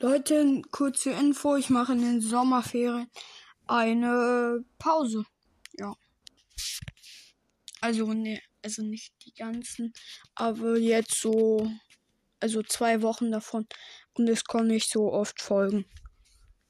Leute, kurze Info, ich mache in den Sommerferien eine Pause. Ja. Also, ne, also nicht die ganzen, aber jetzt so, also zwei Wochen davon. Und es kommen nicht so oft Folgen.